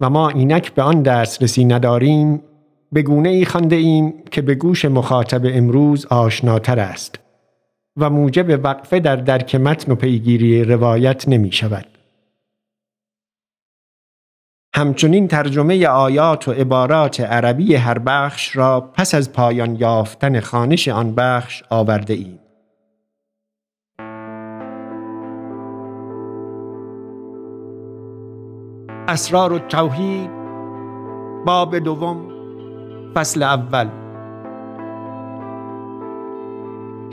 و ما اینک به آن دسترسی نداریم به گونه ای خانده ایم که به گوش مخاطب امروز آشناتر است و موجب وقفه در درک متن و پیگیری روایت نمی شود. همچنین ترجمه آیات و عبارات عربی هر بخش را پس از پایان یافتن خانش آن بخش آورده ایم. اسرار التوحید باب دوم فصل اول.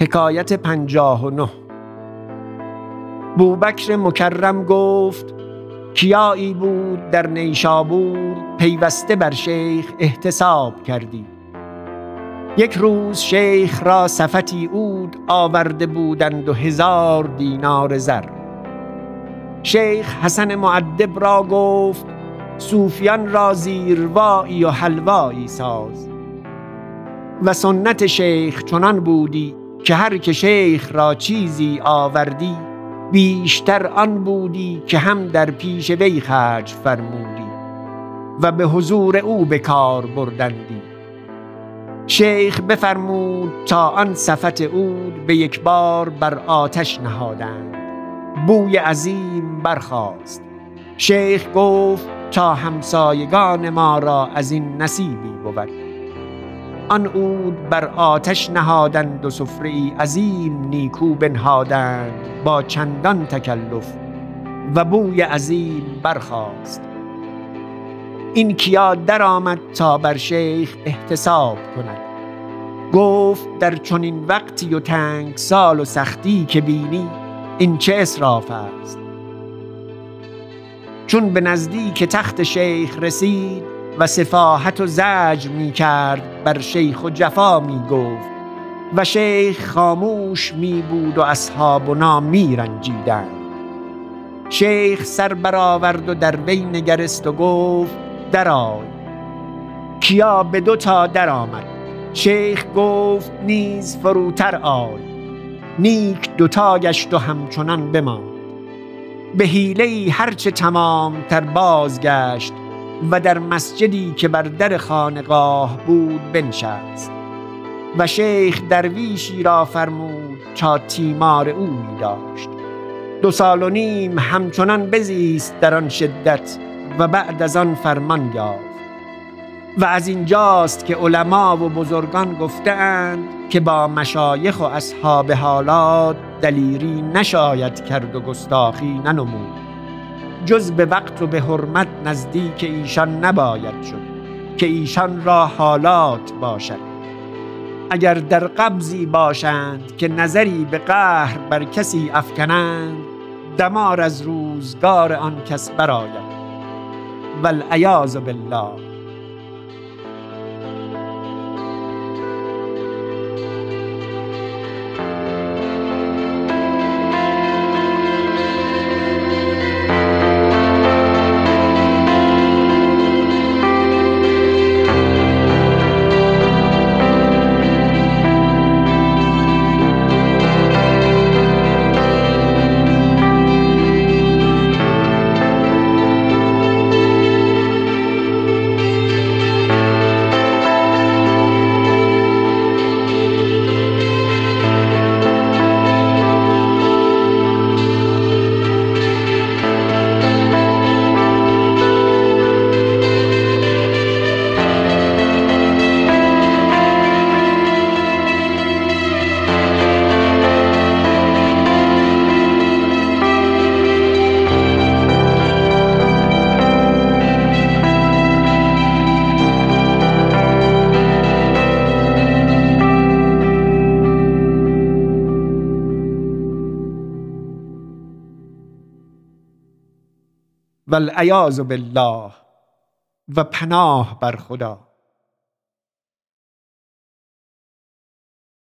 حکایت پنجاه و نه. بوبکر مکرم گفت کیایی بود در نیشابور پیوسته بر شیخ احتساب کردی. یک روز شیخ را صفتی اود آورده بودند و هزار دینار زر. شیخ حسن معدب را گفت صوفیان را زیروایی و حلوایی ساز. و سنت شیخ چنان بودی که هر که شیخ را چیزی آوردی بیشتر آن بودی که هم در پیش وی خرج فرمودی و به حضور او به کار بردندی. شیخ بفرمود تا آن صفت اود به یک بار بر آتش نهادند. بوی عظیم برخاست. شیخ گفت تا همسایگان ما را از این نصیبی بود. آن اود بر آتش نهادند و سفره عظیم نیکو بنهادند با چندان تکلف و بوی عظیم برخاست. این کیا درآمد تا بر شیخ احتساب کند. گفت در چنین وقتی و تنگ سال و سختی که بینی این چه اسراف است چون به نزدیک تخت شیخ رسید و سفاحت و زجر می کرد بر شیخ و جفا می گفت و شیخ خاموش می بود و اصحابنا می رنجیدند. شیخ سر برآورد و در وی نگرست و گفت درآی. کیا به دو تا درآمد شیخ گفت نیز فروتر آی. نیک دوتا گشت و همچنان بماند. به حیله هرچه تمام تر بازگشت و در مسجدی که بر در خانقاه بود بنشست. و شیخ درویشی را فرمود تا تیمار او می داشت. دو سال و نیم همچنان بزیست در آن شدت و بعد از آن فرمان یافت. و از اینجاست که علما و بزرگان گفتند که با مشایخ و اصحاب حالات دلیری نشاید کرد و گستاخی ننمود. جز به وقت و به حرمت نزدیک ایشان نباید شد که ایشان را حالات باشد. اگر در قبضی باشند که نظری به قهر بر کسی افکنند دمار از روزگار آن کس براید والعیاذ بالله. والعیاذ بالله و پناه بر خدا.